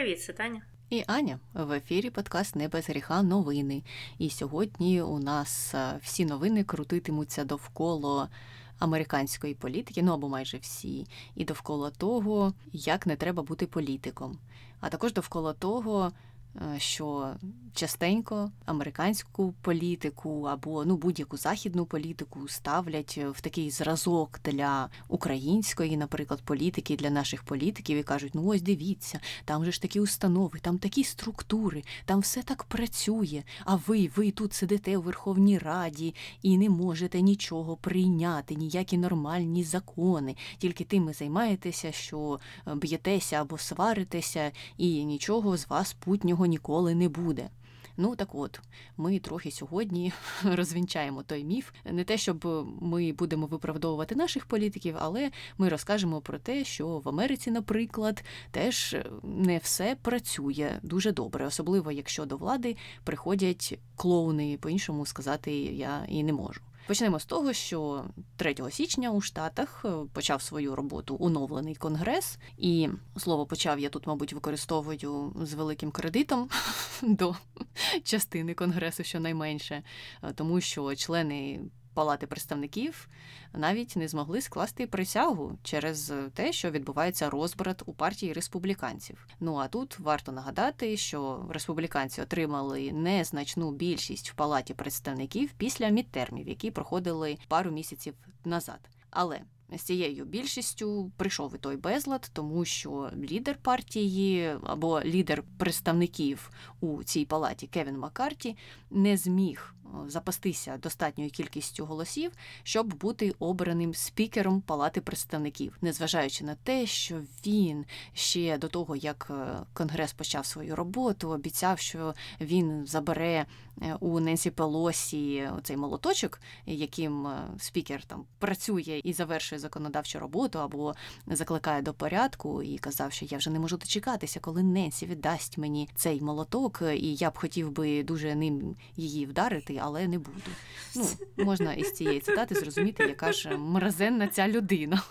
Привіт, це Таня. І Аня в ефірі подкаст «Не без гріха новини. І сьогодні у нас е, всі новини крутитимуться довкола американської політики, ну або майже всі, і довкола того, як не треба бути політиком, а також довкола того, що частенько американську політику або ну будь-яку західну політику ставлять в такий зразок для української, наприклад, політики для наших політиків і кажуть: ну ось дивіться, там же ж такі установи, там такі структури, там все так працює. А ви, ви тут сидите у Верховній Раді і не можете нічого прийняти, ніякі нормальні закони. Тільки тим і займаєтеся, що б'єтеся або сваритеся, і нічого з вас путнього ніколи не буде. Ну так от, ми трохи сьогодні розвінчаємо той міф. Не те, щоб ми будемо виправдовувати наших політиків, але ми розкажемо про те, що в Америці, наприклад, теж не все працює дуже добре, особливо якщо до влади приходять клоуни, по-іншому сказати я і не можу. Почнемо з того, що 3 січня у Штатах е, почав свою роботу оновлений конгрес, і слово почав я тут, мабуть, використовую з великим кредитом до частини конгресу, щонайменше, найменше, тому що члени Палати представників навіть не змогли скласти присягу через те, що відбувається розбрат у партії республіканців. Ну а тут варто нагадати, що республіканці отримали незначну більшість в палаті представників після мідтермів, які проходили пару місяців назад. Але з цією більшістю прийшов і той безлад, тому що лідер партії або лідер представників у цій палаті Кевін Маккарті не зміг запастися достатньою кількістю голосів, щоб бути обраним спікером Палати представників, незважаючи на те, що він ще до того, як е, Конгрес почав свою роботу, обіцяв, що він забере е, у Ненсі Пелосі цей молоточок, яким е, спікер там працює і завершує законодавчу роботу або закликає до порядку, і казав, що я вже не можу дочекатися, коли Ненсі віддасть мені цей молоток, і я б хотів би дуже ним її вдарити але не буду. Ну, Можна із цієї цитати зрозуміти, яка ж мразенна ця людина.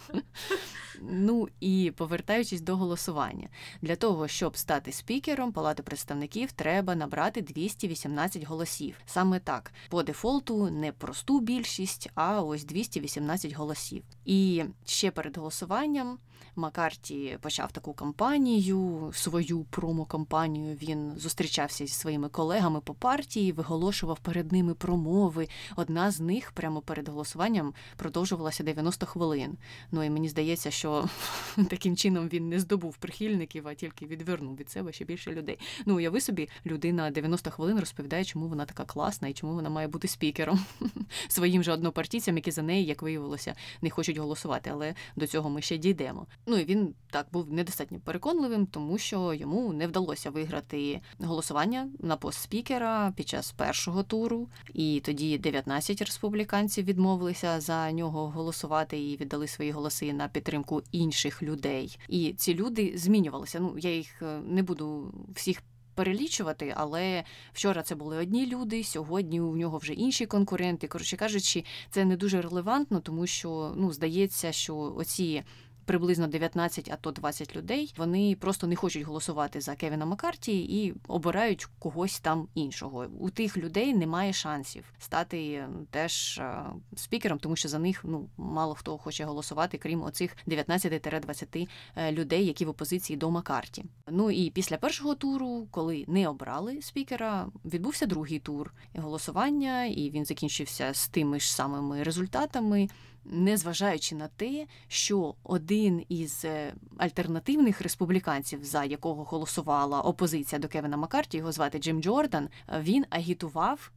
Ну і повертаючись до голосування, для того, щоб стати спікером Палати представників, треба набрати 218 голосів. Саме так, по дефолту не просту більшість, а ось 218 голосів. І ще перед голосуванням Макарті почав таку кампанію, свою промо-кампанію. Він зустрічався зі своїми колегами по партії, виголошував перед ними промови. Одна з них прямо перед голосуванням продовжувалася 90 хвилин. Ну і мені здається, що таким чином він не здобув прихильників, а тільки відвернув від себе ще більше людей. Ну уяви собі, людина 90 хвилин розповідає, чому вона така класна і чому вона має бути спікером своїм же однопартійцям, які за неї, як виявилося, не хочуть голосувати. Але до цього ми ще дійдемо. Ну і він так був недостатньо переконливим, тому що йому не вдалося виграти голосування на пост спікера під час першого туру. І тоді 19 республіканців відмовилися за нього голосувати і віддали свої голоси на підтримку інших людей. І ці люди змінювалися. Ну я їх е, не буду всіх. Перелічувати, але вчора це були одні люди. Сьогодні у нього вже інші конкуренти. Коротше кажучи, це не дуже релевантно, тому що ну здається, що оці приблизно 19, а то 20 людей. Вони просто не хочуть голосувати за Кевіна Маккарті і обирають когось там іншого. У тих людей немає шансів стати теж е, спікером, тому що за них ну мало хто хоче голосувати, крім оцих 19-20 е, людей, які в опозиції до Маккарті. Ну і після першого туру, коли не обрали спікера, відбувся другий тур голосування, і він закінчився з тими ж самими результатами незважаючи на те, що один із е, альтернативних республіканців, за якого голосувала опозиція до Кевіна Маккарті, його звати Джим Джордан, він агітував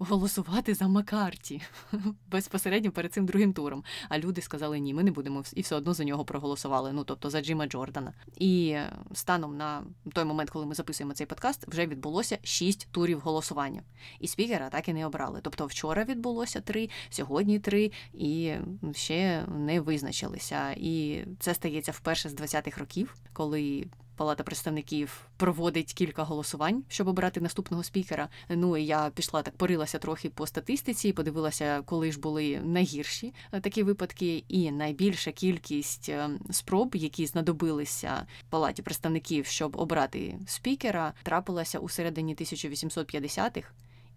голосувати за Маккарті безпосередньо перед цим другим туром. А люди сказали, ні, ми не будемо і все одно за нього проголосували. Ну тобто за Джима Джордана. І станом на той момент, коли ми записуємо цей подкаст, вже відбулося шість турів голосування. І спікера так і не обрали. Тобто вчора відбулося три, сьогодні три, і ще не визначилися. І це стається вперше з 20-х років, коли Палата представників проводить кілька голосувань, щоб обрати наступного спікера. Ну і я пішла так, порилася трохи по статистиці, подивилася, коли ж були найгірші е, такі випадки, і найбільша кількість е, спроб, які знадобилися палаті представників, щоб обрати спікера, трапилася у середині 1850-х.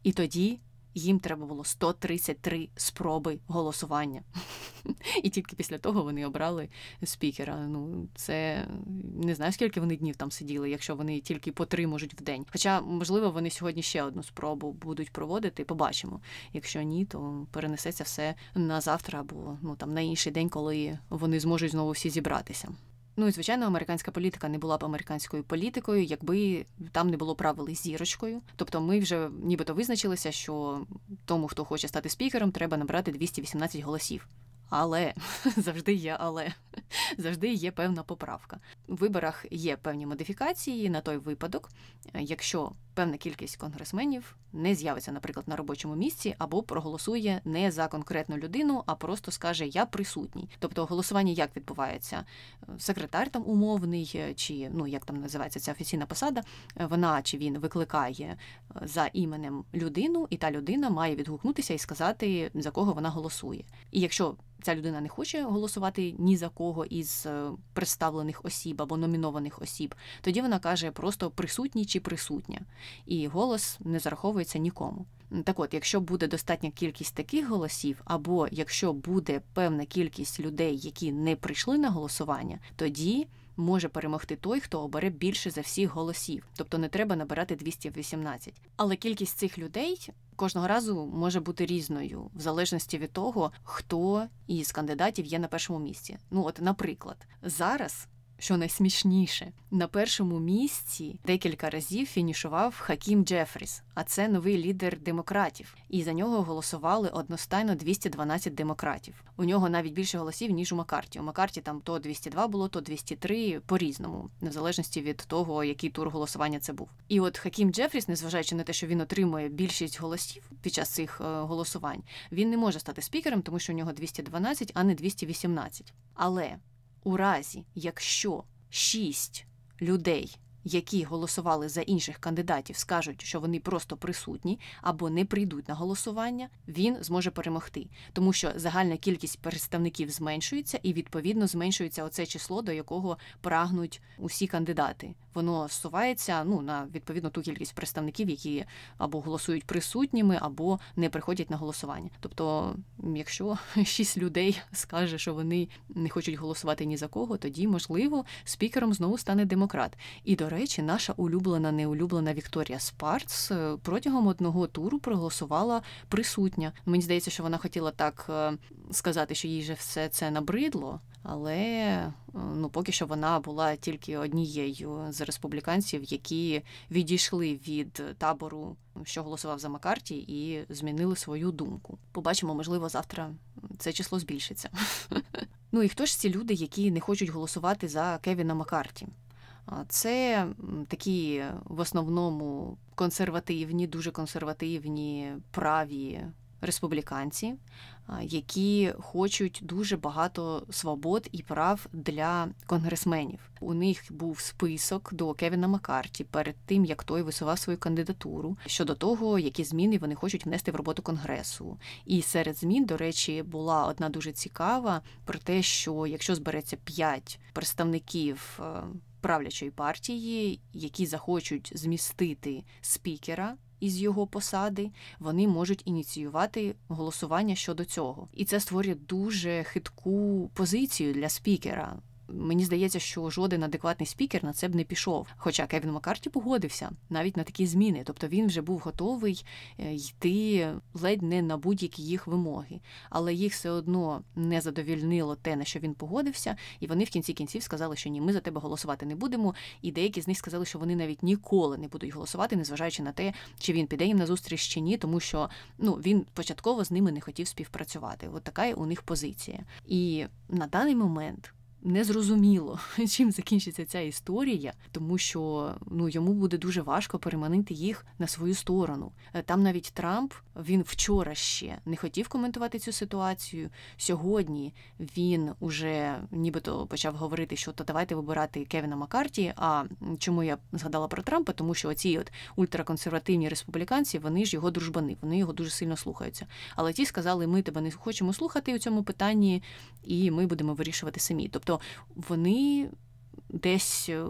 І тоді їм треба було 133 спроби голосування. І тільки після того вони обрали спікера. Ну, це не знаю, скільки вони днів там сиділи, якщо вони тільки по три можуть в день. Хоча, можливо, вони сьогодні ще одну спробу будуть проводити, побачимо. Якщо ні, то перенесеться все на завтра або ну там на інший день, коли вони зможуть знову всі зібратися. Ну і звичайно, американська політика не була б американською політикою, якби там не було правил із зірочкою. Тобто, ми вже нібито визначилися, що тому, хто хоче стати спікером, треба набрати 218 голосів. Але завжди є, але завжди є певна поправка. У виборах є певні модифікації на той випадок, якщо певна кількість конгресменів не з'явиться, наприклад, на робочому місці або проголосує не за конкретну людину, а просто скаже Я присутній. Тобто голосування як відбувається? Секретар там умовний, чи ну як там називається ця офіційна посада, вона чи він викликає за іменем людину, і та людина має відгукнутися і сказати, за кого вона голосує. І якщо ця людина не хоче голосувати ні за кого із представлених осіб або номінованих осіб, тоді вона каже просто присутній чи присутня і голос не зараховується нікому. Так от, якщо буде достатня кількість таких голосів, або якщо буде певна кількість людей, які не прийшли на голосування, тоді може перемогти той, хто обере більше за всіх голосів, тобто не треба набирати 218. Але кількість цих людей кожного разу може бути різною, в залежності від того, хто із кандидатів є на першому місці. Ну, от, наприклад, зараз що найсмішніше, на першому місці декілька разів фінішував Хакім Джефріс, а це новий лідер демократів. І за нього голосували одностайно 212 демократів. У нього навіть більше голосів ніж у Макарті. У Макарті там то 202 було, то 203 по різному, в залежності від того, який тур голосування це був. І от Хакім Джефріс, незважаючи на те, що він отримує більшість голосів під час цих е, голосувань, він не може стати спікером, тому що у нього 212, а не 218. Але у разі, якщо шість людей, які голосували за інших кандидатів, скажуть, що вони просто присутні або не прийдуть на голосування, він зможе перемогти, тому що загальна кількість представників зменшується, і відповідно зменшується оце число, до якого прагнуть усі кандидати. Воно сувається ну на відповідно ту кількість представників, які або голосують присутніми, або не приходять на голосування. Тобто, якщо шість людей скаже, що вони не хочуть голосувати ні за кого, тоді можливо спікером знову стане демократ. І до речі, наша улюблена неулюблена Вікторія Спарц е, протягом одного туру проголосувала присутня. Мені здається, що вона хотіла так е, сказати, що їй же все це набридло. Але е, ну поки що вона була тільки однією з республіканців, які відійшли від табору, що голосував за Макарті, і змінили свою думку. Побачимо, можливо, завтра це число збільшиться. Ну і хто ж ці люди, які не хочуть голосувати за Кевіна Маккарті? Це такі в основному консервативні, дуже консервативні праві республіканці, які хочуть дуже багато свобод і прав для конгресменів. У них був список до Кевіна Маккарті перед тим, як той висував свою кандидатуру щодо того, які зміни вони хочуть внести в роботу конгресу. І серед змін, до речі, була одна дуже цікава про те, що якщо збереться п'ять представників. Правлячої партії, які захочуть змістити спікера із його посади, вони можуть ініціювати голосування щодо цього. І це створює дуже хитку позицію для спікера. Мені здається, що жоден адекватний спікер на це б не пішов. Хоча Кевін Маккарті погодився навіть на такі зміни. Тобто він вже був готовий е, йти ледь не на будь-які їх вимоги, але їх все одно не задовільнило те, на що він погодився, і вони в кінці кінців сказали, що ні, ми за тебе голосувати не будемо. І деякі з них сказали, що вони навіть ніколи не будуть голосувати, незважаючи на те, чи він піде їм на зустріч чи ні, тому що ну він початково з ними не хотів співпрацювати. От така у них позиція. І на даний момент незрозуміло, чим закінчиться ця історія, тому що ну йому буде дуже важко переманити їх на свою сторону. Е, там навіть Трамп він вчора ще не хотів коментувати цю ситуацію. Сьогодні він уже нібито почав говорити, що то давайте вибирати Кевіна Маккарті. А чому я згадала про Трампа? Тому що оці от ультраконсервативні республіканці, вони ж його дружбани, вони його дуже сильно слухаються. Але ті сказали, ми тебе не хочемо слухати у цьому питанні, і ми будемо вирішувати самі. Тобто вони десь е,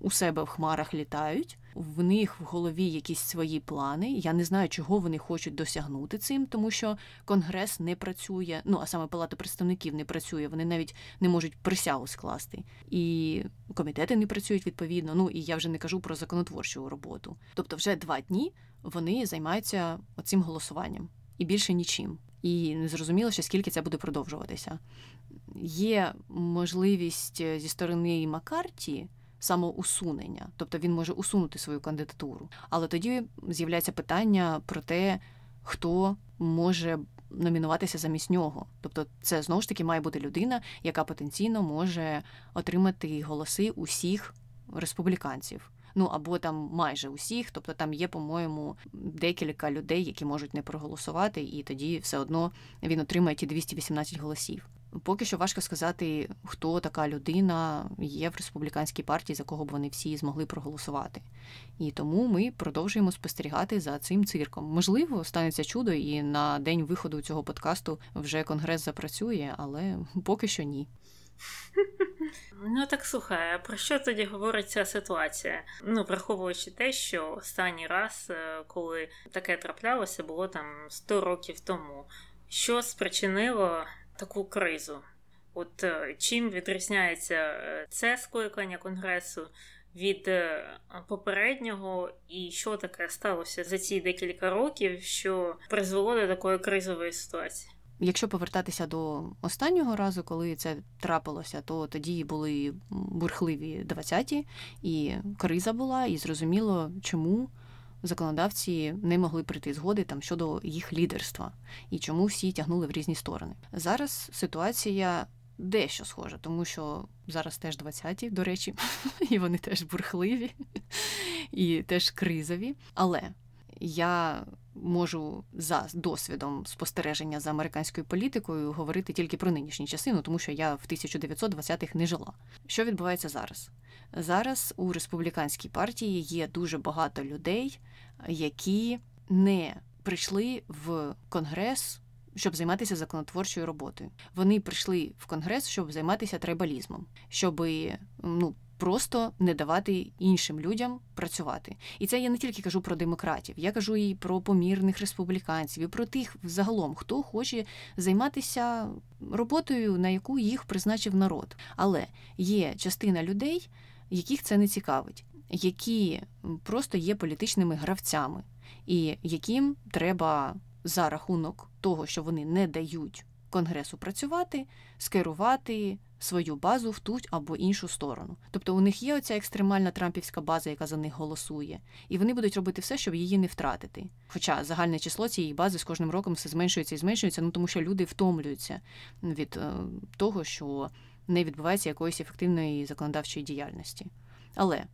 у себе в хмарах літають, в них в голові якісь свої плани. Я не знаю, чого вони хочуть досягнути цим, тому що Конгрес не працює, ну а саме Палата представників не працює, вони навіть не можуть присягу скласти. І комітети не працюють відповідно. Ну і я вже не кажу про законотворчу роботу. Тобто, вже два дні вони займаються оцим голосуванням і більше нічим. І не зрозуміло, що скільки це буде продовжуватися. Є можливість е, зі сторони Макарті самоусунення, тобто він може усунути свою кандидатуру. Але тоді з'являється питання про те, хто може номінуватися замість нього. Тобто, це знову ж таки має бути людина, яка потенційно може отримати голоси усіх республіканців. Ну або там майже усіх, тобто там є, по-моєму, декілька людей, які можуть не проголосувати, і тоді все одно він отримає ті 218 голосів. Поки що важко сказати, хто така людина є в республіканській партії, за кого б вони всі змогли проголосувати. І тому ми продовжуємо спостерігати за цим цирком. Можливо, станеться чудо, і на день виходу цього подкасту вже конгрес запрацює, але поки що ні. Ну так слухай, а про що тоді говорить ця ситуація? Ну, враховуючи те, що останній раз, е, коли таке траплялося, було там 100 років тому. Що спричинило таку кризу? От е, чим відрізняється е, це скликання конгресу від попереднього, і що таке сталося за ці декілька років, що призвело до такої кризової ситуації? Якщо повертатися до останнього разу, коли це трапилося, то тоді були бурхливі 20-ті, і криза була, і зрозуміло, чому законодавці не могли прийти згоди там щодо їх лідерства і чому всі тягнули в різні сторони. Зараз ситуація дещо схожа, тому що зараз теж 20-ті, до речі, і вони теж бурхливі і теж кризові. Але я можу за досвідом спостереження за американською політикою говорити тільки про нинішні часи, ну тому що я в 1920-х не жила. Що відбувається зараз? Зараз у республіканській партії є дуже багато людей, які не прийшли в конгрес. Щоб займатися законотворчою роботою, вони прийшли в конгрес, щоб займатися трайбалізмом, щоб ну просто не давати іншим людям працювати. І це я не тільки кажу про демократів, я кажу і про помірних республіканців, і про тих загалом, хто хоче займатися роботою, на яку їх призначив народ. Але є частина людей, яких це не цікавить, які просто є політичними гравцями, і яким треба за рахунок того, що вони не дають конгресу працювати, скерувати свою базу в ту або іншу сторону. Тобто у них є оця екстремальна трампівська база, яка за них голосує, і вони будуть робити все, щоб її не втратити. Хоча загальне число цієї бази з кожним роком все зменшується і зменшується, ну тому що люди втомлюються від е, того, що не відбувається якоїсь ефективної законодавчої діяльності. Але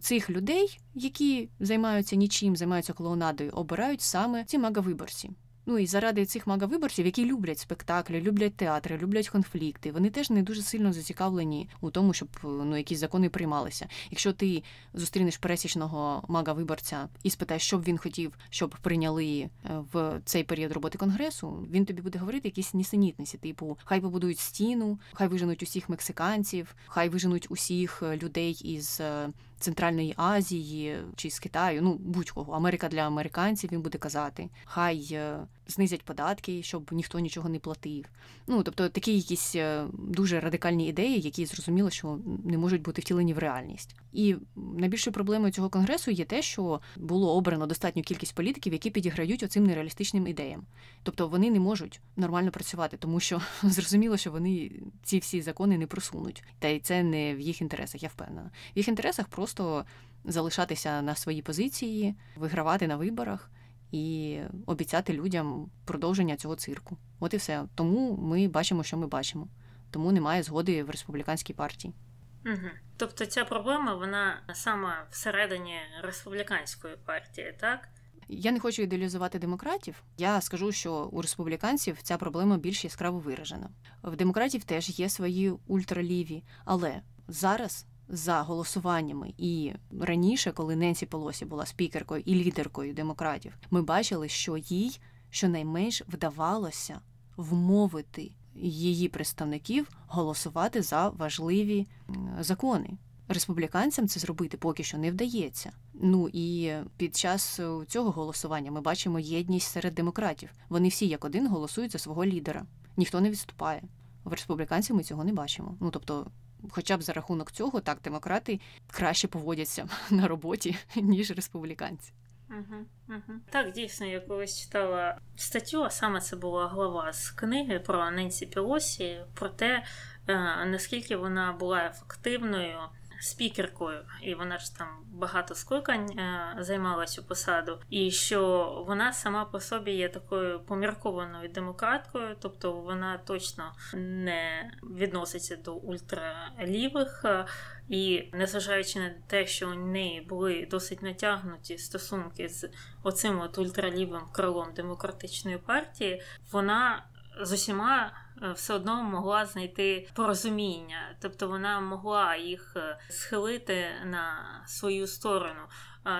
цих людей, які займаються нічим, займаються клоунадою, обирають саме ці мага-виборці. Ну і заради цих мага-виборців, які люблять спектаклі, люблять театри, люблять конфлікти, вони теж не дуже сильно зацікавлені у тому, щоб ну якісь закони приймалися. Якщо ти зустрінеш пересічного мага-виборця і спитаєш, що б він хотів, щоб прийняли е, в цей період роботи конгресу, він тобі буде говорити якісь нісенітниці, типу хай побудують стіну, хай виженуть усіх мексиканців, хай виженуть усіх е, людей із е, Центральної Азії чи з Китаю, ну будь-кого, Америка для американців він буде казати. Хай знизять податки, щоб ніхто нічого не платив. Ну тобто такі якісь е, дуже радикальні ідеї, які зрозуміло, що не можуть бути втілені в реальність. І найбільшою проблемою цього конгресу є те, що було обрано достатню кількість політиків, які підіграють оцим нереалістичним ідеям. Тобто вони не можуть нормально працювати, тому що зрозуміло, що вони ці всі закони не просунуть, та й це не в їх інтересах. Я впевнена. В їх інтересах просто залишатися на своїй позиції, вигравати на виборах і обіцяти людям продовження цього цирку. От і все. Тому ми бачимо, що ми бачимо. тому немає згоди в республіканській партії. Угу. Тобто ця проблема вона саме всередині республіканської партії, так? Я не хочу ідеалізувати демократів. Я скажу, що у республіканців ця проблема більш яскраво виражена. В демократів теж є свої ультраліві, але зараз. За голосуваннями і раніше, коли Ненсі Полосі була спікеркою і лідеркою демократів, ми бачили, що їй щонайменш вдавалося вмовити її представників голосувати за важливі закони. Республіканцям це зробити поки що не вдається. Ну і під час цього голосування ми бачимо єдність серед демократів. Вони всі як один голосують за свого лідера. Ніхто не відступає. В республіканців ми цього не бачимо. Ну тобто, хоча б за рахунок цього, так демократи краще поводяться на роботі ніж республіканці. Угу, угу. Так, дійсно, я колись читала статтю, а саме це була глава з книги про Ненсі Пілосі, про те, е, наскільки вона була ефективною спікеркою, і вона ж там багато скликань е, займала цю посаду, і що вона сама по собі є такою поміркованою демократкою, тобто вона точно не відноситься до ультралівих. І незважаючи на те, що у неї були досить натягнуті стосунки з оцим от ультралівим крилом демократичної партії, вона з усіма все одно могла знайти порозуміння, тобто вона могла їх е, схилити на свою сторону.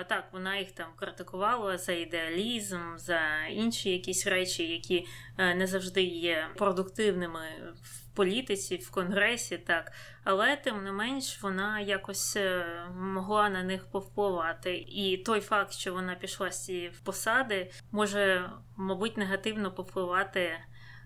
Так, вона їх там критикувала за ідеалізм, за інші якісь речі, які е, не завжди є продуктивними в політиці, в конгресі, так, але тим не менш вона якось могла на них повпливати. І той факт, що вона пішла з цієї посади, може, мабуть, негативно повпливати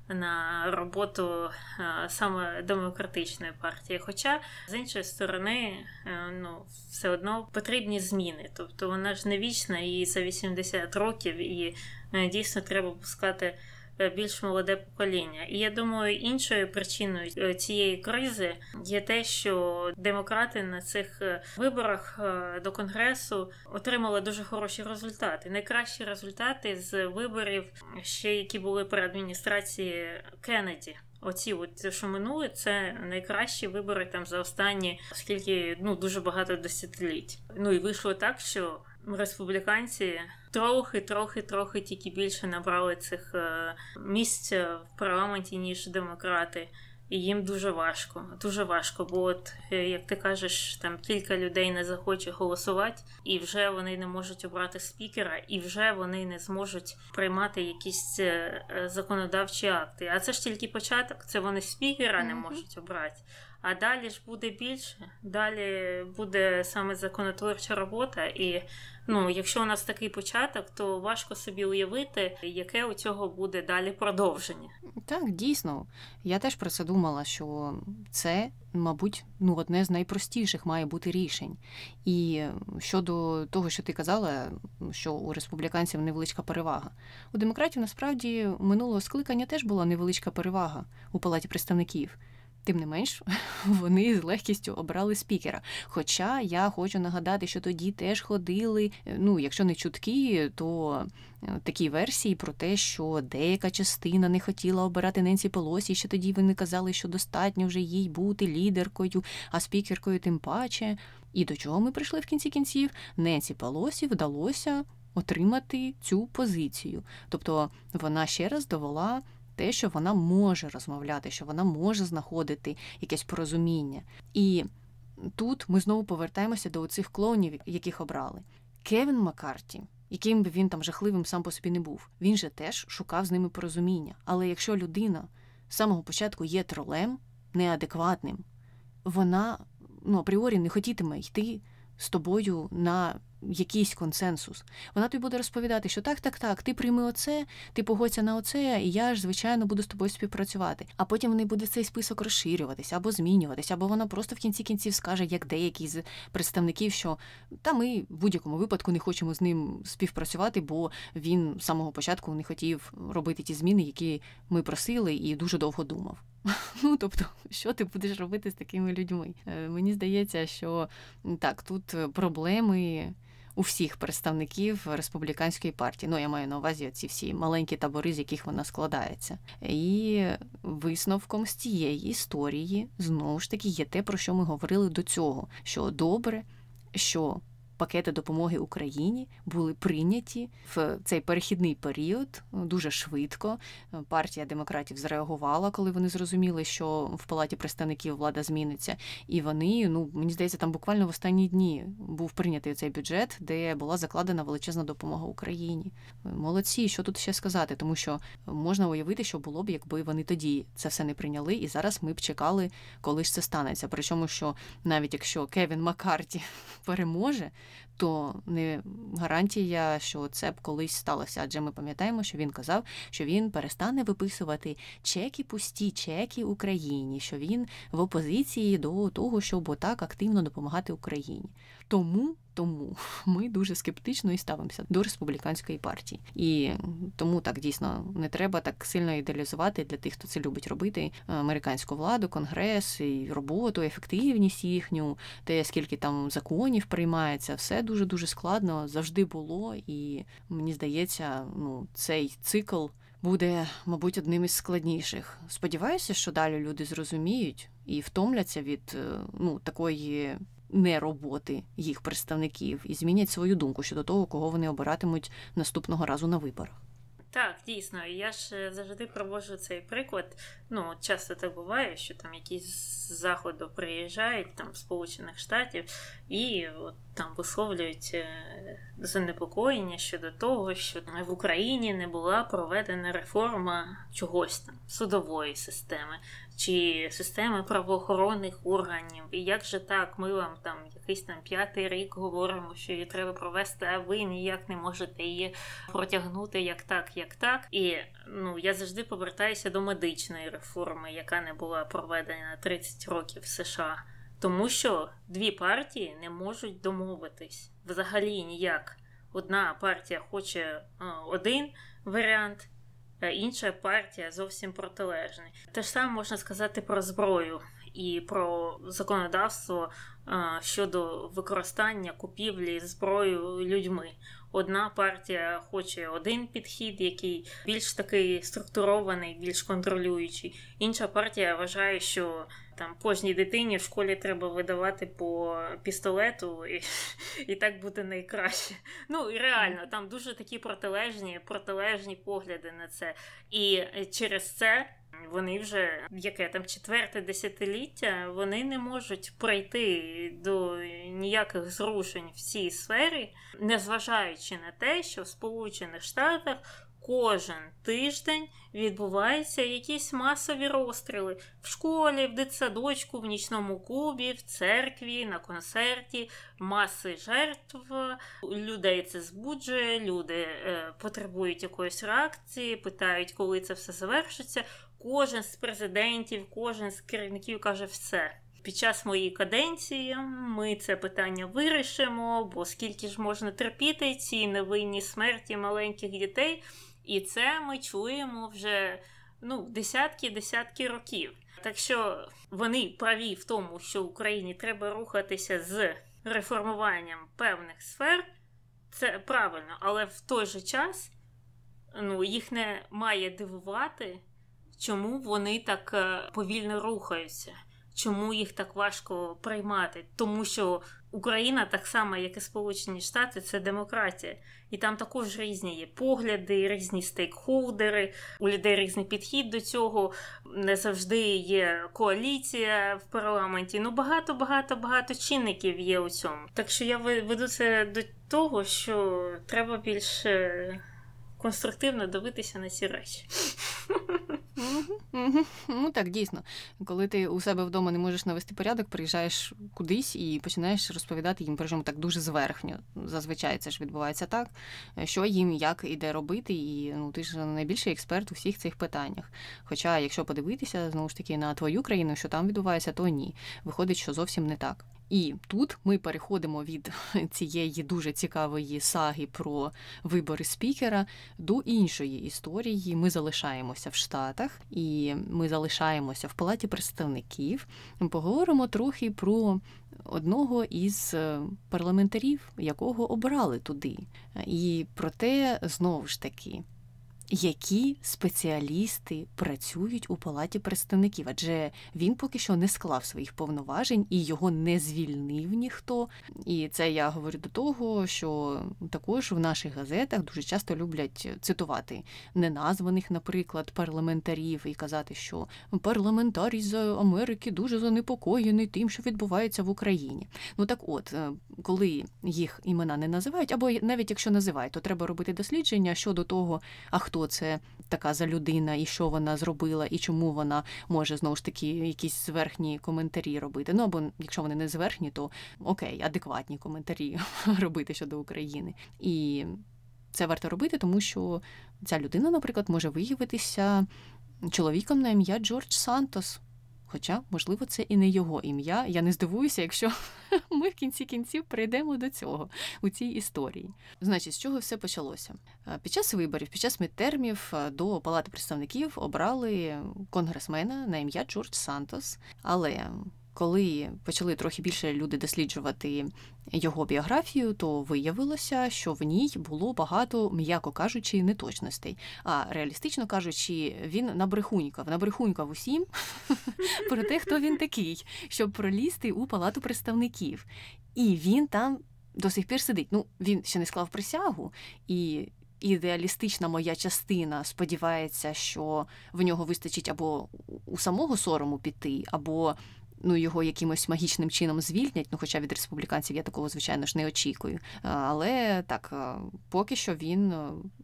на роботу е, саме демократичної партії. Хоча, з іншої сторони, е, ну, все одно потрібні зміни. Тобто вона ж не вічна і за 80 років, і е, дійсно треба пускати. Е, більш молоде покоління. І я думаю, іншою причиною е, цієї кризи є те, що демократи на цих е, виборах до конгресу отримали дуже хороші результати. Найкращі результати з виборів, ще які були при адміністрації Кеннеді. Оці, от що минули, це найкращі вибори там за останні, оскільки ну дуже багато десятиліть. Ну і вийшло так, що республіканці трохи, трохи, трохи тільки більше набрали цих е, місць в парламенті, ніж демократи. І їм дуже важко, дуже важко. Бо, от, е, як ти кажеш, там кілька людей не захоче голосувати, і вже вони не можуть обрати спікера, і вже вони не зможуть приймати якісь е, законодавчі акти. А це ж тільки початок. Це вони спікера не можуть обрати. А далі ж буде більше. Далі буде саме законотворча робота, і ну, якщо у нас такий початок, то важко собі уявити, яке у цього буде далі продовження. Так, дійсно. Я теж про це думала, що це, мабуть, ну одне з найпростіших має бути рішень. І щодо того, що ти казала, що у республіканців невеличка перевага. У демократів насправді минулого скликання теж була невеличка перевага у палаті представників. Тим не менш, вони з легкістю обрали спікера. Хоча я хочу нагадати, що тоді теж ходили, е, ну якщо не чутки, то е, такі версії про те, що деяка частина не хотіла обирати Ненсі Пелосі, що тоді вони казали, що достатньо вже їй бути лідеркою, а спікеркою тим паче. І до чого ми прийшли в кінці кінців? Ненсі Пелосі вдалося отримати цю позицію. Тобто вона ще раз довела те, що вона може розмовляти, що вона може знаходити якесь порозуміння. І тут ми знову повертаємося до цих клоунів, яких обрали. Кевін Маккарті, яким би він там жахливим сам по собі не був, він же теж шукав з ними порозуміння. Але якщо людина з самого початку є тролем, неадекватним, вона ну, апріорі не хотітиме йти з тобою на якийсь консенсус. Вона тобі буде розповідати, що так, так, так, ти прийми оце, ти погодься на оце, і я ж, звичайно, буду з тобою співпрацювати. А потім вони буде цей список розширюватися або змінюватися, або вона просто в кінці кінців скаже, як деякі з представників, що та ми в будь-якому випадку не хочемо з ним співпрацювати, бо він з самого початку не хотів робити ті зміни, які ми просили, і дуже довго думав. Ну, тобто, що ти будеш робити з такими людьми? Е, мені здається, що так, тут проблеми у всіх представників республіканської партії. Ну я маю на увазі ці всі маленькі табори, з яких вона складається. І висновком з цієї історії знову ж таки є те, про що ми говорили до цього: що добре, що пакети допомоги Україні були прийняті в цей перехідний період дуже швидко. Партія демократів зреагувала, коли вони зрозуміли, що в палаті представників влада зміниться, і вони, ну мені здається, там буквально в останні дні був прийнятий цей бюджет, де була закладена величезна допомога Україні. Молодці, що тут ще сказати, тому що можна уявити, що було б, якби вони тоді це все не прийняли, і зараз ми б чекали, коли ж це станеться. Причому, що навіть якщо Кевін Маккарті переможе то не гарантія, що це б колись сталося. Адже ми пам'ятаємо, що він казав, що він перестане виписувати чеки, пусті чеки Україні, що він в опозиції до того, щоб отак активно допомагати Україні. Тому тому ми дуже скептично і ставимося до республіканської партії. І тому так дійсно не треба так сильно ідеалізувати для тих, хто це любить робити американську владу, конгрес, і роботу, ефективність їхню, те, скільки там законів приймається, все дуже дуже складно завжди було. І мені здається, ну цей цикл. Буде, мабуть, одним із складніших. Сподіваюся, що далі люди зрозуміють і втомляться від е, ну такої не роботи їх представників і змінять свою думку щодо того, кого вони обиратимуть наступного разу на виборах. Так, дійсно, я ж е, завжди проводжу цей приклад. Ну, часто так буває, що там якісь з заходу приїжджають там Сполучених Штатів і от там висловлюють е, занепокоєння щодо того, що в Україні не була проведена реформа чогось там судової системи чи системи правоохоронних органів. І як же так, ми вам там якийсь там п'ятий рік говоримо, що її треба провести, а ви ніяк не можете її протягнути як так, як так. І ну я завжди повертаюся до медичної реформи, яка не була проведена 30 років в США. Тому що дві партії не можуть домовитись взагалі ніяк. Одна партія хоче один варіант, інша партія зовсім протилежна. Те ж саме можна сказати про зброю і про законодавство щодо використання купівлі зброю людьми. Одна партія хоче один підхід, який більш такий структурований, більш контролюючий. Інша партія вважає, що там кожній дитині в школі треба видавати по пістолету, і і так буде найкраще. Ну і реально, там дуже такі протилежні, протилежні погляди на це. І через це. Вони вже яке там четверте десятиліття вони не можуть пройти до ніяких зрушень в цій сфері, незважаючи на те, що в Сполучених Штатах кожен тиждень відбуваються якісь масові розстріли в школі, в дитсадочку, в нічному клубі, в церкві, на концерті, маси жертв. Людей це збуджує, люди е, потребують якоїсь реакції, питають, коли це все завершиться. Кожен з президентів, кожен з керівників каже все. Під час моєї каденції ми це питання вирішимо, бо скільки ж можна терпіти ці невинні смерті маленьких дітей. І це ми чуємо вже ну, десятки-десятки років. Так що вони праві в тому, що Україні треба рухатися з реформуванням певних сфер, це правильно, але в той же час ну, їх не має дивувати, чому вони так е, повільно рухаються. Чому їх так важко приймати? Тому що Україна, так само, як і Сполучені Штати, це демократія, і там також різні є погляди, різні стейкхолдери, у людей різний підхід до цього. Не завжди є коаліція в парламенті. Ну багато, багато, багато чинників є у цьому. Так що я веду це до того, що треба більше конструктивно дивитися на ці речі. Ну так, дійсно. Коли ти у себе вдома не можеш навести порядок, приїжджаєш кудись і починаєш розповідати їм, причому так дуже зверхньо. Зазвичай це ж відбувається так, що їм як іде робити, і ну ти ж найбільший експерт у всіх цих питаннях. Хоча, якщо подивитися знову ж таки на твою країну, що там відбувається, то ні. Виходить, що зовсім не так. І тут ми переходимо від цієї дуже цікавої саги про вибори спікера до іншої історії. Ми залишаємося в Штатах і ми залишаємося в палаті представників. Поговоримо трохи про одного із е, парламентарів, якого обрали туди. І про те, знову ж таки, які спеціалісти працюють у палаті представників, адже він поки що не склав своїх повноважень і його не звільнив ніхто. І це я говорю до того, що також в наших газетах дуже часто люблять цитувати неназваних, наприклад, парламентарів і казати, що парламентарій з Америки дуже занепокоєний тим, що відбувається в Україні. Ну так, от е, коли їх імена не називають, або навіть якщо називають, то треба робити дослідження щодо того, а хто це така за людина, і що вона зробила, і чому вона може знову ж таки якісь зверхні коментарі робити. Ну або якщо вони не зверхні, то окей, адекватні коментарі робити щодо України. І це варто робити, тому що ця людина, наприклад, може виявитися чоловіком на ім'я Джордж Сантос. Хоча, можливо, це і не його ім'я. Я не здивуюся, якщо ми в кінці кінців прийдемо до цього у цій історії. Значить, з чого все почалося? Під час виборів, під час мідтермів до Палати представників обрали конгресмена на ім'я Джордж Сантос, але коли почали трохи більше люди досліджувати його біографію, то виявилося, що в ній було багато, м'яко кажучи, неточностей. А реалістично кажучи, він набрехунькав, набрехунькав усім про те, хто він такий, щоб пролізти у палату представників. І він там до сих пір сидить. Ну, він ще не склав присягу і. Ідеалістична моя частина сподівається, що в нього вистачить або у самого сорому піти, або ну його якимось магічним чином звільнять. Ну, хоча від республіканців я такого, звичайно ж, не очікую. Але так, поки що він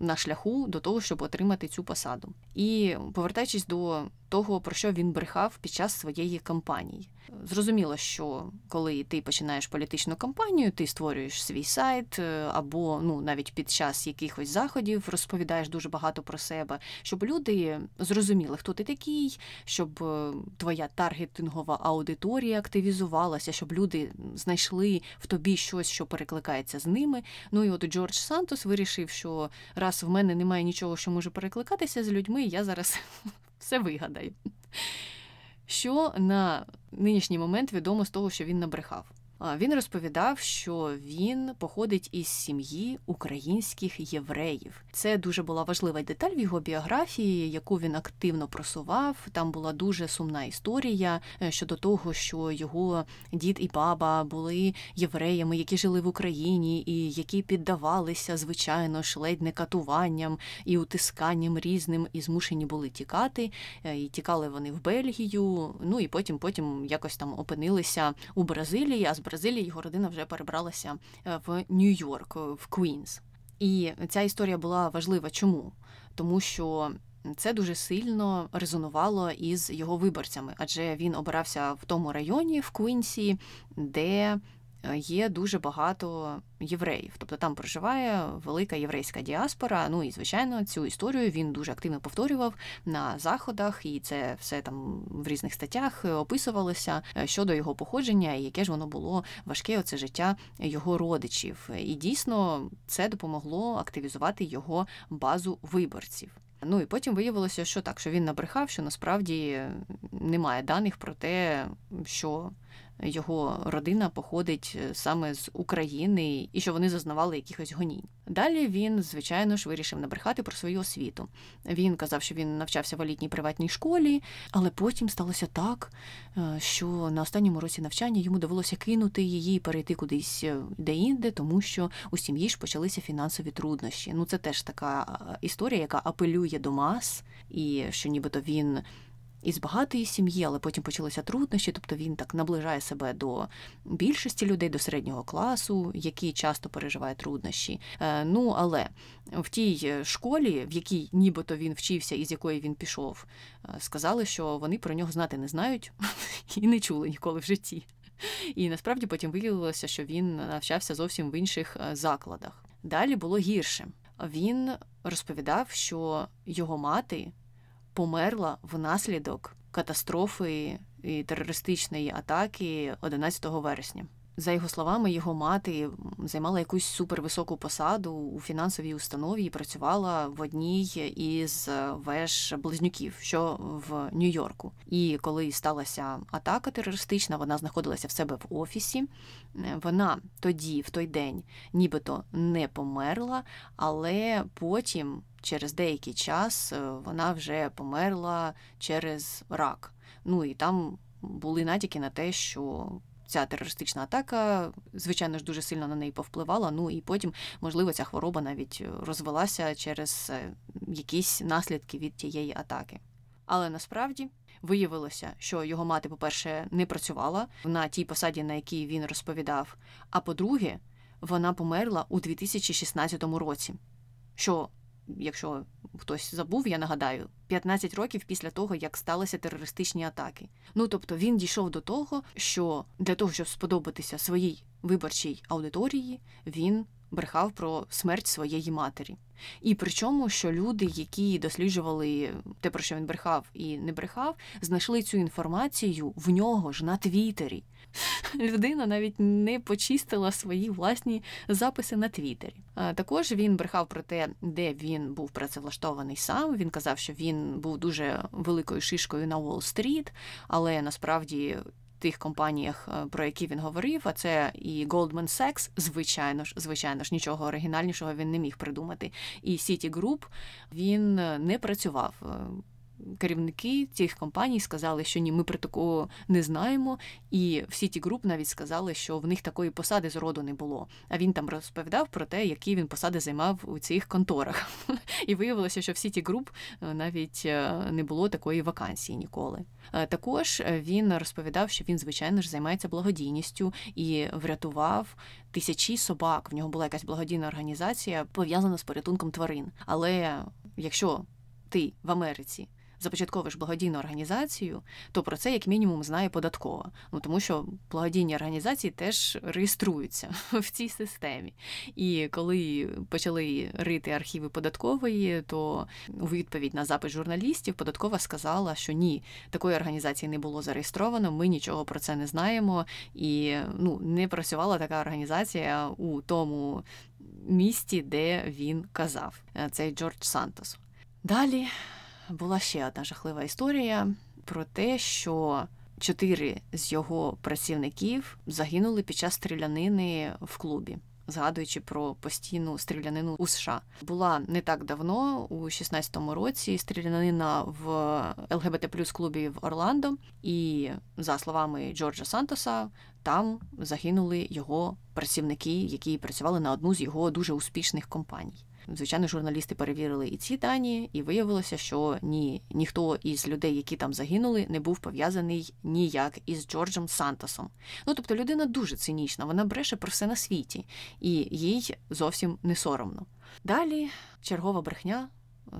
на шляху до того, щоб отримати цю посаду. І повертаючись до того, про що він брехав під час своєї кампанії. Зрозуміло, що коли ти починаєш політичну кампанію, ти створюєш свій сайт, е, або ну навіть під час якихось заходів розповідаєш дуже багато про себе, щоб люди зрозуміли, хто ти такий, щоб е, твоя таргетингова аудиторія активізувалася, щоб люди знайшли в тобі щось, що перекликається з ними. Ну і от Джордж Сантос вирішив, що раз в мене немає нічого, що може перекликатися з людьми, я зараз все вигадаю. Що на нинішній момент відомо з того, що він набрехав. Він розповідав, що він походить із сім'ї українських євреїв. Це дуже була важлива деталь в його біографії, яку він активно просував. Там була дуже сумна історія е, щодо того, що його дід і баба були євреями, які жили в Україні, і які піддавалися, звичайно ж, ледь не катуванням і утисканням різним, і змушені були тікати. Е, і тікали вони в Бельгію. Ну і потім, потім якось там опинилися у Бразилії. а з Бразилії його родина вже перебралася е, в Нью-Йорк, е, в Квінс. І ця історія була важлива. Чому? Тому що це дуже сильно резонувало із його виборцями, адже він обирався в тому районі в Квінсі, де є дуже багато євреїв, тобто там проживає велика єврейська діаспора. Ну і звичайно, цю історію він дуже активно повторював на заходах, і це все там в різних статтях описувалося е, щодо його походження, і яке ж воно було важке оце життя його родичів. І дійсно це допомогло активізувати його базу виборців. Ну і потім виявилося, що так, що він набрехав, що насправді немає даних про те, що його родина походить е, саме з України і що вони зазнавали якихось гонінь. Далі він, звичайно ж, вирішив набрехати про свою освіту. Він казав, що він навчався в елітній приватній школі, але потім сталося так, е, що на останньому році навчання йому довелося кинути її і перейти кудись е, де-інде, тому що у сім'ї ж почалися фінансові труднощі. Ну це теж така історія, яка апелює до мас, і що нібито він із багатої сім'ї, але потім почалися труднощі, тобто він так наближає себе до більшості людей, до середнього класу, які часто переживають труднощі. Е, ну але в тій школі, в якій нібито він вчився і з якої він пішов, е, сказали, що вони про нього знати не знають і не чули ніколи в житті. І насправді потім виявилося, що він навчався зовсім в інших е, закладах. Далі було гірше. Він розповідав, що його мати померла внаслідок катастрофи і терористичної атаки 11 вересня. За його словами, його мати займала якусь супервисоку посаду у фінансовій установі і працювала в одній із веж близнюків, що в Нью-Йорку. І коли сталася атака терористична, вона знаходилася в себе в офісі. Вона тоді, в той день, нібито не померла, але потім, через деякий час, вона вже померла через рак. Ну і там були натяки на те, що ця терористична атака, звичайно ж, дуже сильно на неї повпливала. Ну і потім, можливо, ця хвороба навіть розвелася через е, якісь наслідки від тієї атаки. Але насправді виявилося, що його мати, по-перше, не працювала на тій посаді, на якій він розповідав. А по-друге, вона померла у 2016 році, що якщо хтось забув, я нагадаю, 15 років після того, як сталися терористичні атаки. Ну тобто він дійшов до того, що для того, щоб сподобатися своїй виборчій аудиторії, він брехав про смерть своєї матері. І причому, що люди, які досліджували те, про що він брехав і не брехав, знайшли цю інформацію в нього ж на Твіттері. Людина навіть не почистила свої власні записи на Твіттері. Також він брехав про те, де він був працевлаштований сам. Він казав, що він був дуже великою шишкою на Уолл-стріт, але насправді тих компаніях, е, про які він говорив, а це і Goldman Sachs, звичайно ж, звичайно ж, нічого оригінальнішого він не міг придумати. І Citigroup, він не працював е, керівники цих компаній сказали, що ні, ми про такого не знаємо. І в City Group навіть сказали, що в них такої посади зроду не було. А він там розповідав про те, які він посади займав у цих конторах. І виявилося, що в City Group е, навіть е, не було такої вакансії ніколи. Е, також він розповідав, що він, звичайно ж, займається благодійністю і врятував тисячі собак. В нього була якась благодійна організація пов'язана з порятунком тварин. Але якщо ти в Америці започатковуєш благодійну організацію, то про це як мінімум знає податкова. Ну тому що благодійні організації теж реєструються в цій системі. І коли почали рити архіви податкової, то у відповідь на запит журналістів податкова сказала, що ні, такої організації не було зареєстровано, ми нічого про це не знаємо, і ну не працювала така організація у тому місті, де він казав. Цей Джордж Сантос. Далі була ще одна жахлива історія про те, що чотири з його працівників загинули під час стрілянини в клубі. Згадуючи про постійну стрілянину у США, була не так давно, у 16-му році, стрілянина в ЛГБТ плюс клубі в Орландо, і за словами Джорджа Сантоса, там загинули його працівники, які працювали на одну з його дуже успішних компаній. Звичайно, журналісти перевірили і ці дані, і виявилося, що ні, ніхто із людей, які там загинули, не був пов'язаний ніяк із Джорджем Сантосом. Ну тобто людина дуже цинічна, вона бреше про все на світі, і їй зовсім не соромно. Далі чергова брехня.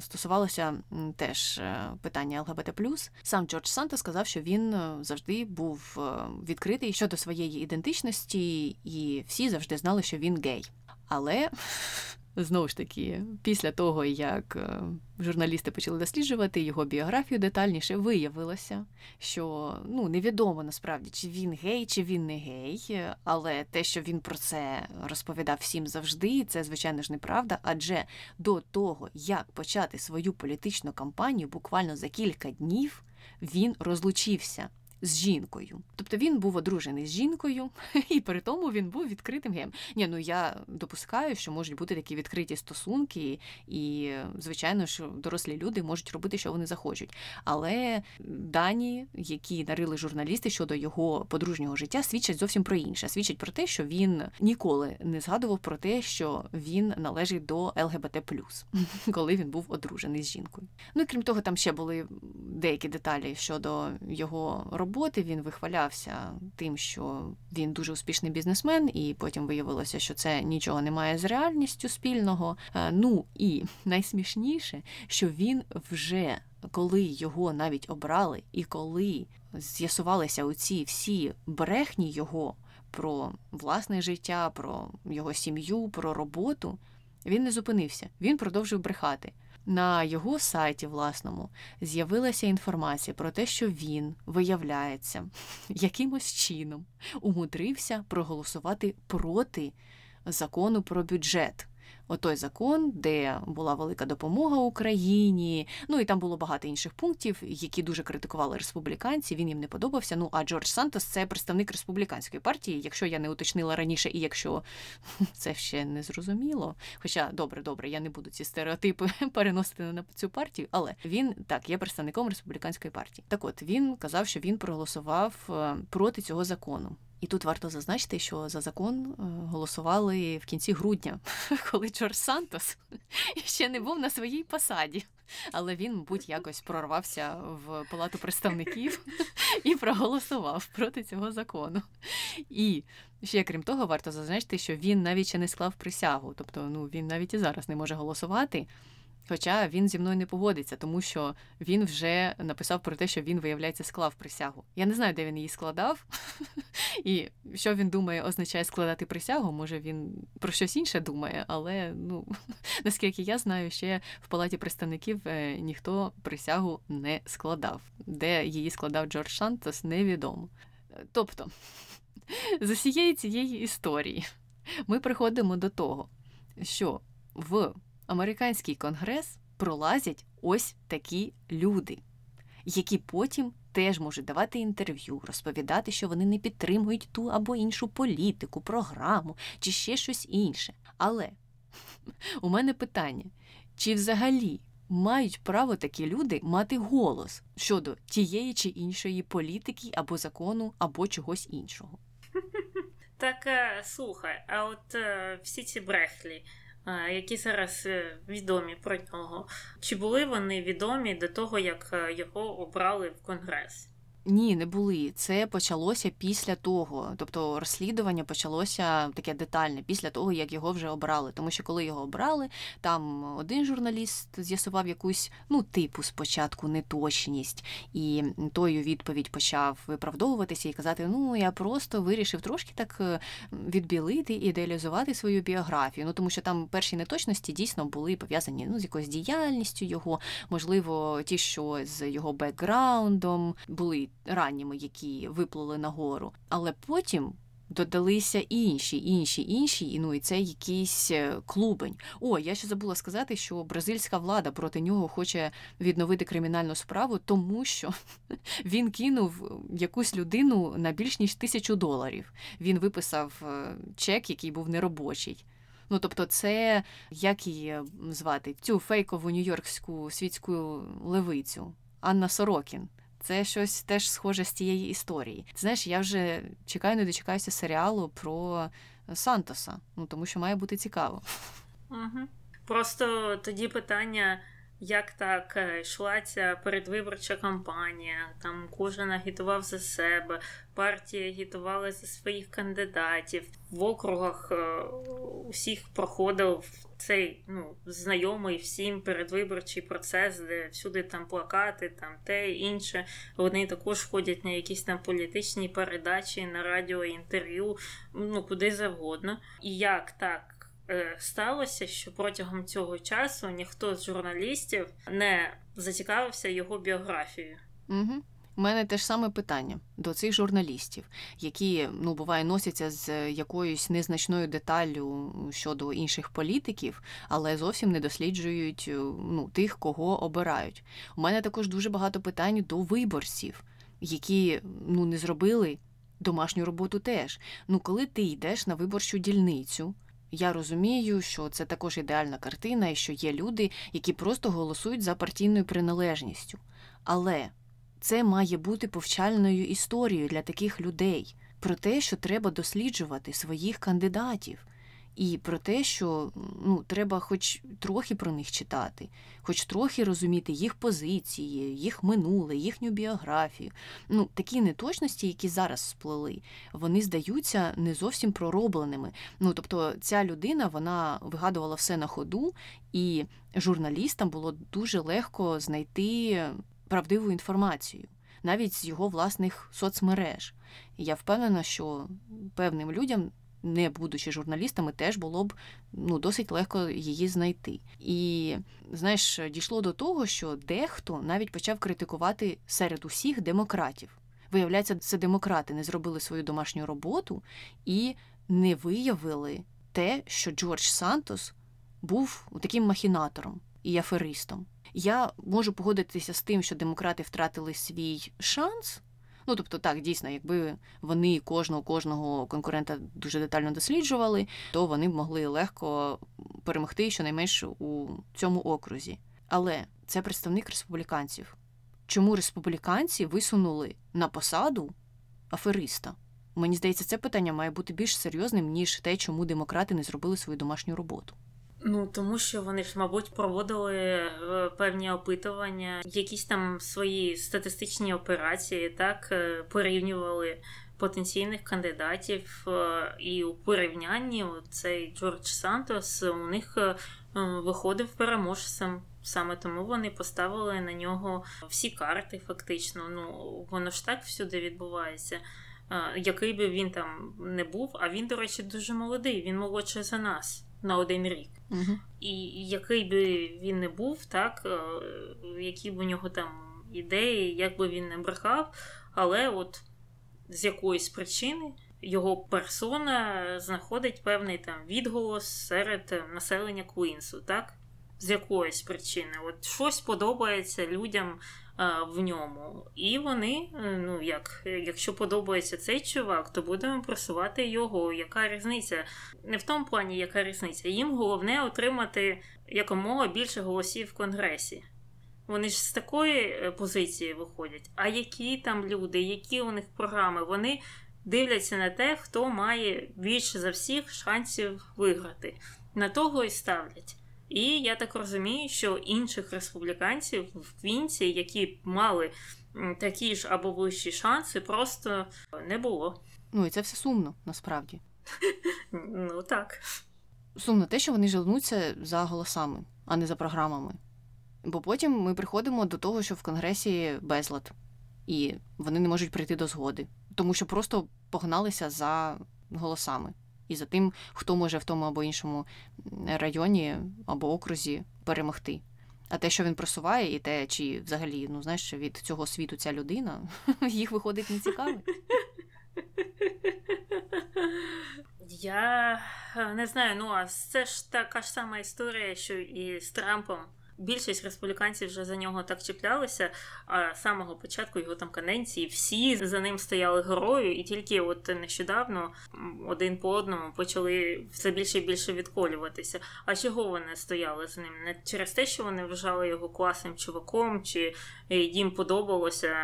Стосувалося теж е, питання ЛГБТ. Сам Джордж Санта сказав, що він е, завжди був е, відкритий щодо своєї ідентичності, і всі завжди знали, що він гей. Але Знову ж таки, після того, як е, журналісти почали досліджувати його біографію детальніше, виявилося, що ну невідомо насправді, чи він гей, чи він не гей, але те, що він про це розповідав всім завжди, це звичайно ж неправда. Адже до того, як почати свою політичну кампанію, буквально за кілька днів він розлучився з жінкою. Тобто він був одружений з жінкою, і при тому він був відкритим геєм. Ні, ну я допускаю, що можуть бути такі відкриті стосунки, і, звичайно, що дорослі люди можуть робити, що вони захочуть. Але дані, які нарили журналісти щодо його подружнього життя, свідчать зовсім про інше. Свідчать про те, що він ніколи не згадував про те, що він належить до ЛГБТ, коли він був одружений з жінкою. Ну і крім того, там ще були деякі деталі щодо його роботи роботи. Він вихвалявся тим, що він дуже успішний бізнесмен, і потім виявилося, що це нічого не має з реальністю спільного. Е, ну і найсмішніше, що він вже коли його навіть обрали, і коли з'ясувалися оці всі брехні його про власне життя, про його сім'ю, про роботу. Він не зупинився, він продовжив брехати. На його сайті власному з'явилася інформація про те, що він, виявляється, якимось чином умудрився проголосувати проти закону про бюджет отой закон, де була велика допомога Україні. Ну і там було багато інших пунктів, які дуже критикували республіканці. Він їм не подобався. Ну а Джордж Сантос це представник республіканської партії. Якщо я не уточнила раніше, і якщо це ще не зрозуміло. Хоча добре, добре, я не буду ці стереотипи переносити на цю партію, але він так є представником республіканської партії. Так, от він казав, що він проголосував е, проти цього закону. І тут варто зазначити, що за закон е, голосували в кінці грудня, коли Джордж Сантос ще не був на своїй посаді. Але він, мабуть, якось прорвався в палату представників і проголосував проти цього закону. І ще крім того, варто зазначити, що він навіть ще не склав присягу, тобто ну він навіть і зараз не може голосувати. Хоча він зі мною не погодиться, тому що він вже написав про те, що він, виявляється, склав присягу. Я не знаю, де він її складав, і що він думає, означає складати присягу. Може він про щось інше думає, але ну наскільки я знаю, ще в палаті представників е, ніхто присягу не складав. Де її складав Джордж Шантос, невідомо. Тобто, з усієї цієї історії ми приходимо до того, що в американський конгрес пролазять ось такі люди, які потім теж можуть давати інтерв'ю, розповідати, що вони не підтримують ту або іншу політику, програму чи ще щось інше. Але у мене питання: чи взагалі мають право такі люди мати голос щодо тієї чи іншої політики або закону, або чогось іншого? Так е, слухай, а от е, всі ці брехлі які зараз е, відомі про нього. Чи були вони відомі до того, як е, його обрали в Конгрес? Ні, не були. Це почалося після того. Тобто розслідування почалося таке детальне після того, як його вже обрали. Тому що коли його обрали, там один журналіст з'ясував якусь ну типу спочатку неточність, і той у відповідь почав виправдовуватися і казати: Ну я просто вирішив трошки так е, відбілити ідеалізувати свою біографію. Ну тому що там перші неточності дійсно були пов'язані ну з якоюсь діяльністю його, можливо, ті, що з його бекграундом були ранніми, які виплили нагору. Але потім. Додалися інші, інші, інші, і ну і це якийсь е, клубень. О, я ще забула сказати, що бразильська влада проти нього хоче відновити кримінальну справу, тому що він кинув якусь людину на більш ніж тисячу доларів. Він виписав е, чек, який був неробочий. Ну тобто, це як її звати цю фейкову нью-йоркську світську левицю Анна Сорокін. Це щось теж схоже з тієї історії. Знаєш, я вже чекаю, не дочекаюся серіалу про Сантоса, ну тому що має бути цікаво. Угу. Просто тоді питання як так е, йшла ця передвиборча кампанія, там кожен агітував за себе, партії агітували за своїх кандидатів. В округах е, усіх проходив цей ну, знайомий всім передвиборчий процес, де всюди там плакати, там те інше. Вони також ходять на якісь там політичні передачі, на радіо, інтерв'ю, ну куди завгодно. І як так? Е, сталося, що протягом цього часу ніхто з журналістів не зацікавився його біографією. Угу. У мене те ж саме питання до цих журналістів, які ну буває носяться з якоюсь незначною деталлю щодо інших політиків, але зовсім не досліджують е, ну, тих, кого обирають. У мене також дуже багато питань до виборців, які ну не зробили домашню роботу теж. Ну, коли ти йдеш на виборчу дільницю. Я розумію, що це також ідеальна картина і що є люди, які просто голосують за партійною приналежністю. Але це має бути повчальною історією для таких людей про те, що треба досліджувати своїх кандидатів і про те, що ну, треба хоч трохи про них читати, хоч трохи розуміти їх позиції, їх минуле, їхню біографію. Ну, Такі неточності, які зараз сплели, вони здаються не зовсім проробленими. Ну, Тобто ця людина вона вигадувала все на ходу, і журналістам було дуже легко знайти правдиву інформацію. Навіть з його власних соцмереж. І я впевнена, що певним людям не будучи журналістами, теж було б ну, досить легко її знайти. І знаєш, дійшло до того, що дехто навіть почав критикувати серед усіх демократів. Виявляється, це демократи не зробили свою домашню роботу і не виявили те, що Джордж Сантос був таким махінатором і аферистом. Я можу погодитися з тим, що демократи втратили свій шанс. Ну, тобто, так, дійсно, якби вони кожного кожного конкурента дуже детально досліджували, то вони б могли легко перемогти щонайменше у цьому окрузі. Але це представник республіканців. Чому республіканці висунули на посаду афериста? Мені здається, це питання має бути більш серйозним, ніж те, чому демократи не зробили свою домашню роботу. Ну тому що вони ж, мабуть, проводили е, певні опитування, якісь там свої статистичні операції, так е, порівнювали потенційних кандидатів, е, і у порівнянні цей Джордж Сантос у них виходив переможцем. Саме тому вони поставили на нього всі карти, фактично. Ну воно ж так всюди відбувається. Який би він там не був, а він, до речі, дуже молодий, він молодший за нас на один рік. Угу. І який би він не був, так, е, які б у нього там ідеї, як би він не брехав, але от з якоїсь причини його персона знаходить певний там відголос серед населення Квінсу, так? З якоїсь причини. От щось подобається людям в ньому. І вони, е, ну як, якщо подобається цей чувак, то будемо просувати його. Яка різниця? Не в тому плані, яка різниця. Їм головне отримати якомога більше голосів в Конгресі. Вони ж з такої е, позиції виходять. А які там люди, які у них програми, вони дивляться на те, хто має більше за всіх шансів виграти. На того і ставлять. І я так розумію, що інших республіканців в Квінці, які мали такі ж або вищі шанси, просто не було. Ну і це все сумно насправді. Ну так. Сумно те, що вони жалнуться за голосами, а не за програмами. Бо потім ми приходимо до того, що в Конгресі безлад, і вони не можуть прийти до згоди, тому що просто погналися за голосами і за тим, хто може в тому або іншому районі або окрузі перемогти. А те, що він просуває, і те, чи взагалі, ну знаєш, від цього світу ця людина, їх виходить не цікавить. Я е, не знаю, ну а це ж така ж сама історія, що і з Трампом більшість республіканців вже за нього так чіплялися. А з самого початку його там каденції всі за ним стояли герою, і тільки от нещодавно один по одному почали все більше і більше відколюватися. А чого вони стояли з ним? Не через те, що вони вважали його класним чуваком, чи їм подобалося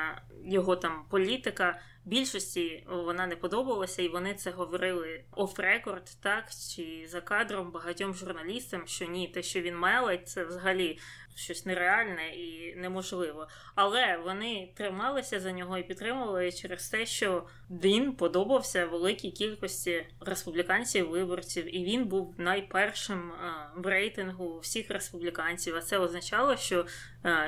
його там політика більшості вона не подобалася, і вони це говорили оф-рекорд, так чи за кадром багатьом журналістам, що ні, те, що він мелить, це взагалі щось нереальне і неможливо. Але вони трималися за нього і підтримували через те, що він подобався великій кількості республіканців виборців, і він був найпершим в рейтингу всіх республіканців. А це означало, що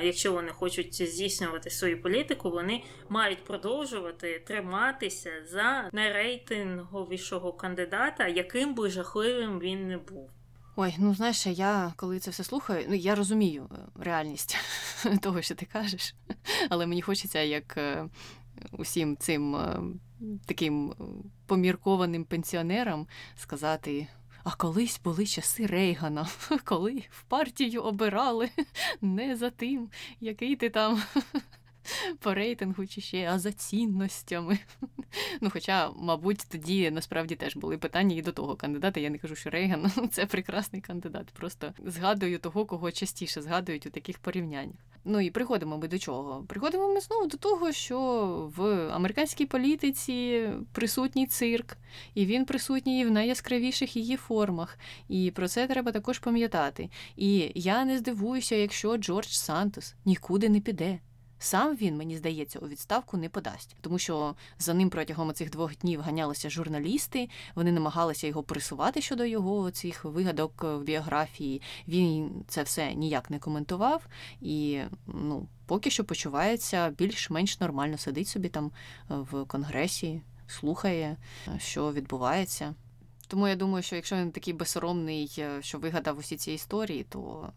якщо вони хочуть здійснювати свою політику, вони мають продовжувати триматися за найрейтинговішого кандидата, яким би жахливим він не був. Ой, ну знаєш, я коли це все слухаю, ну я розумію е, реальність того, що ти кажеш, але мені хочеться як е, усім цим е, таким поміркованим пенсіонерам сказати. А колись були часи Рейгана, коли в партію обирали не за тим, який ти там по рейтингу чи ще, а за цінностями. Ну, Хоча, мабуть, тоді насправді теж були питання і до того кандидата. Я не кажу, що Рейган це прекрасний кандидат. Просто згадую того, кого частіше згадують у таких порівняннях. Ну і приходимо ми до чого? Приходимо ми знову до того, що в американській політиці присутній цирк, і він присутній в найяскравіших її формах. І про це треба також пам'ятати. І я не здивуюся, якщо Джордж Сантос нікуди не піде. Сам він, мені здається, у відставку не подасть, тому що за ним протягом цих двох днів ганялися журналісти. Вони намагалися його присувати щодо його цих вигадок в біографії. Він це все ніяк не коментував і ну поки що почувається більш-менш нормально. Сидить собі там в конгресі, слухає, що відбувається. Тому я думаю, що якщо він такий безсоромний, е, що вигадав усі ці історії, то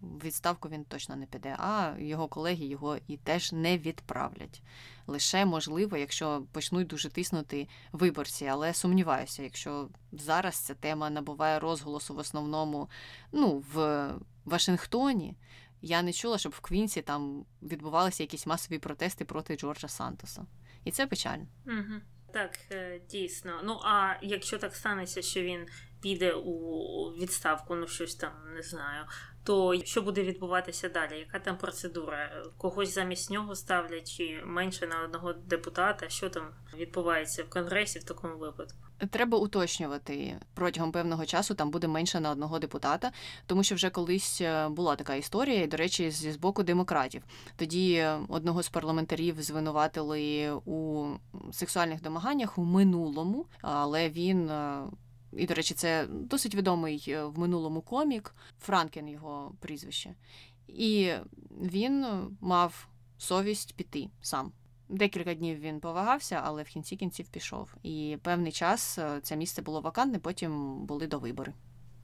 в відставку він точно не піде. А його колеги його і теж не відправлять. Лише можливо, якщо почнуть дуже тиснути виборці, але сумніваюся, якщо зараз ця тема набуває розголосу в основному ну, в Вашингтоні. Я не чула, щоб в Квінсі там відбувалися якісь масові протести проти Джорджа Сантоса. І це печально. Угу. Так, е, дійсно. Ну а якщо так станеться, що він піде у відставку, ну щось там не знаю, то що буде відбуватися далі? Яка там процедура? Когось замість нього ставлять чи менше на одного депутата? Що там відбувається в конгресі в такому випадку? Треба уточнювати протягом певного часу там буде менше на одного депутата, тому що вже колись е, була така історія, і, до речі, з боку демократів. Тоді одного з парламентарів звинуватили у сексуальних домаганнях у минулому, але він е, і, до речі, це досить відомий е, в минулому комік, Франкен його прізвище. І він мав совість піти сам. Декілька днів він повагався, але в кінці кінців пішов. І певний час е, це місце було вакантне, потім були до вибори.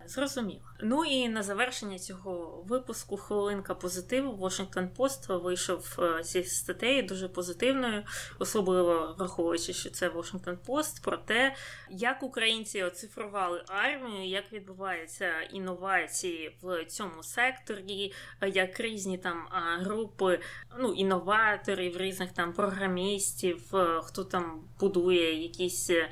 Зрозуміло. Ну і на завершення цього випуску хвилинка позитиву. Washington Post вийшов е, зі статтею дуже позитивною, особливо враховуючи, що це Washington Post, про те, як українці оцифрували армію, як відбуваються інновації в цьому секторі, як різні там групи ну, інноваторів, різних там програмістів, е, хто там будує якісь Е,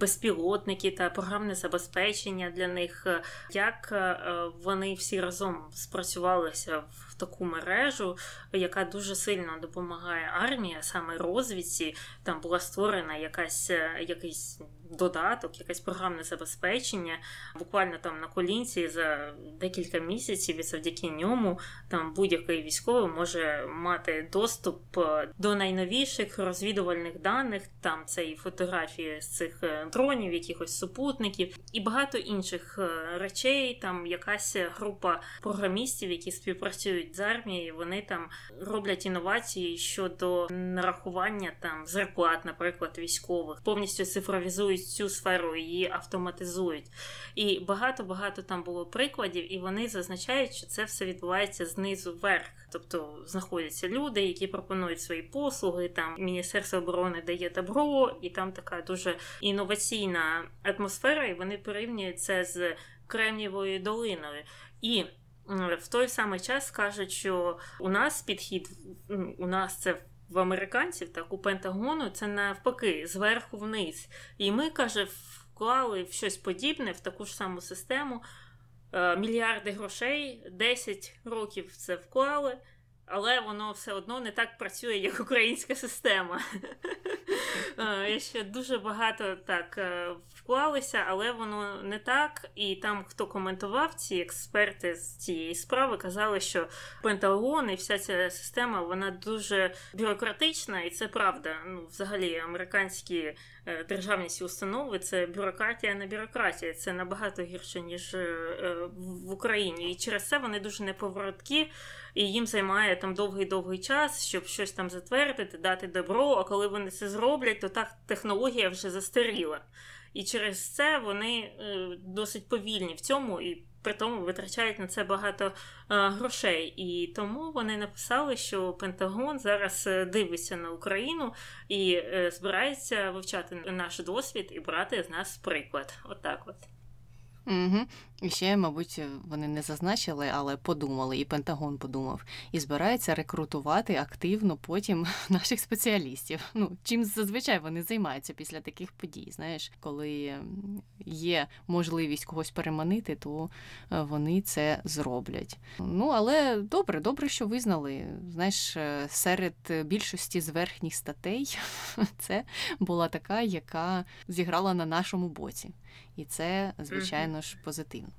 безпілотники та програмне забезпечення для них, е, як е, вони всі разом спрацювалися в таку мережу, яка дуже сильно допомагає армії, саме розвідці. Там була створена якась якийсь додаток, якесь програмне забезпечення, буквально там на колінці за декілька місяців, і завдяки ньому там будь-який військовий може мати доступ е, до найновіших розвідувальних даних. Там це і фотографії з цих е, дронів, якихось супутників, і багато інших е, речей. Там якась група програмістів, які співпрацюють з армією, вони там роблять інновації щодо нарахування там зарплат, наприклад, військових, повністю цифровізують цю сферу, її автоматизують. І багато-багато там було прикладів, і вони зазначають, що це все відбувається знизу вверх. Тобто знаходяться люди, які пропонують свої послуги. Там Міністерство оборони дає добро, і там така дуже інноваційна атмосфера, і вони порівнюють це з Кремнієвою долиною. І в той самий час кажуть, що у нас підхід у нас це в американців, так у Пентагону, це навпаки, зверху вниз. І ми, каже, вклали в щось подібне, в таку ж саму систему. Е, мільярди грошей, 10 років це вклали але воно все одно не так працює, як українська система. Е, я ще дуже багато так е, вклалися, але воно не так. І там, хто коментував, ці експерти з цієї справи казали, що Пентагон і вся ця система вона дуже бюрократична, і це правда. Ну, взагалі, американські е, державні установи це бюрократія на бюрократія. Це набагато гірше, ніж в Україні. І через це вони дуже неповороткі і їм займає там довгий-довгий час, щоб щось там затвердити, дати добро. А коли вони це зроблять, то так технологія вже застаріла. І через це вони е, досить повільні в цьому і при тому витрачають на це багато е, грошей. І тому вони написали, що Пентагон зараз е, дивиться на Україну і збирається вивчати наш досвід і брати з нас приклад. Отак от. Угу. І ще, мабуть, вони не зазначили, але подумали, і Пентагон подумав, і збирається рекрутувати активно потім наших спеціалістів. Ну, чим зазвичай вони займаються після таких подій. Знаєш, коли є можливість когось переманити, то е, вони це зроблять. Ну, але добре, добре, що визнали. Знаєш, е, серед більшості з верхніх статей це була така, яка зіграла на нашому боці. І це, звичайно ж, позитивно.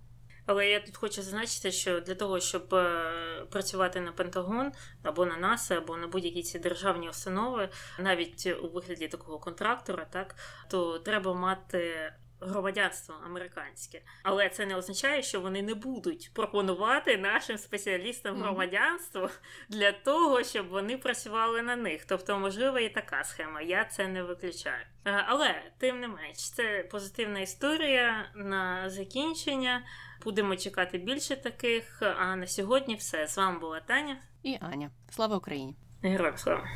Але я тут хочу зазначити, що для того, щоб е, працювати на Пентагон або на НАСА, або на будь-які ці державні установи, навіть у вигляді такого контрактора, так то треба мати громадянство американське. Але це не означає, що вони не будуть пропонувати нашим спеціалістам громадянство для того, щоб вони працювали на них. Тобто, можливо, і така схема. Я це не виключаю. Е, Але тим не менш, це позитивна історія на закінчення. Будемо чекати більше таких. А на сьогодні все. З вами була Таня. І Аня. Слава Україні! Героям слава!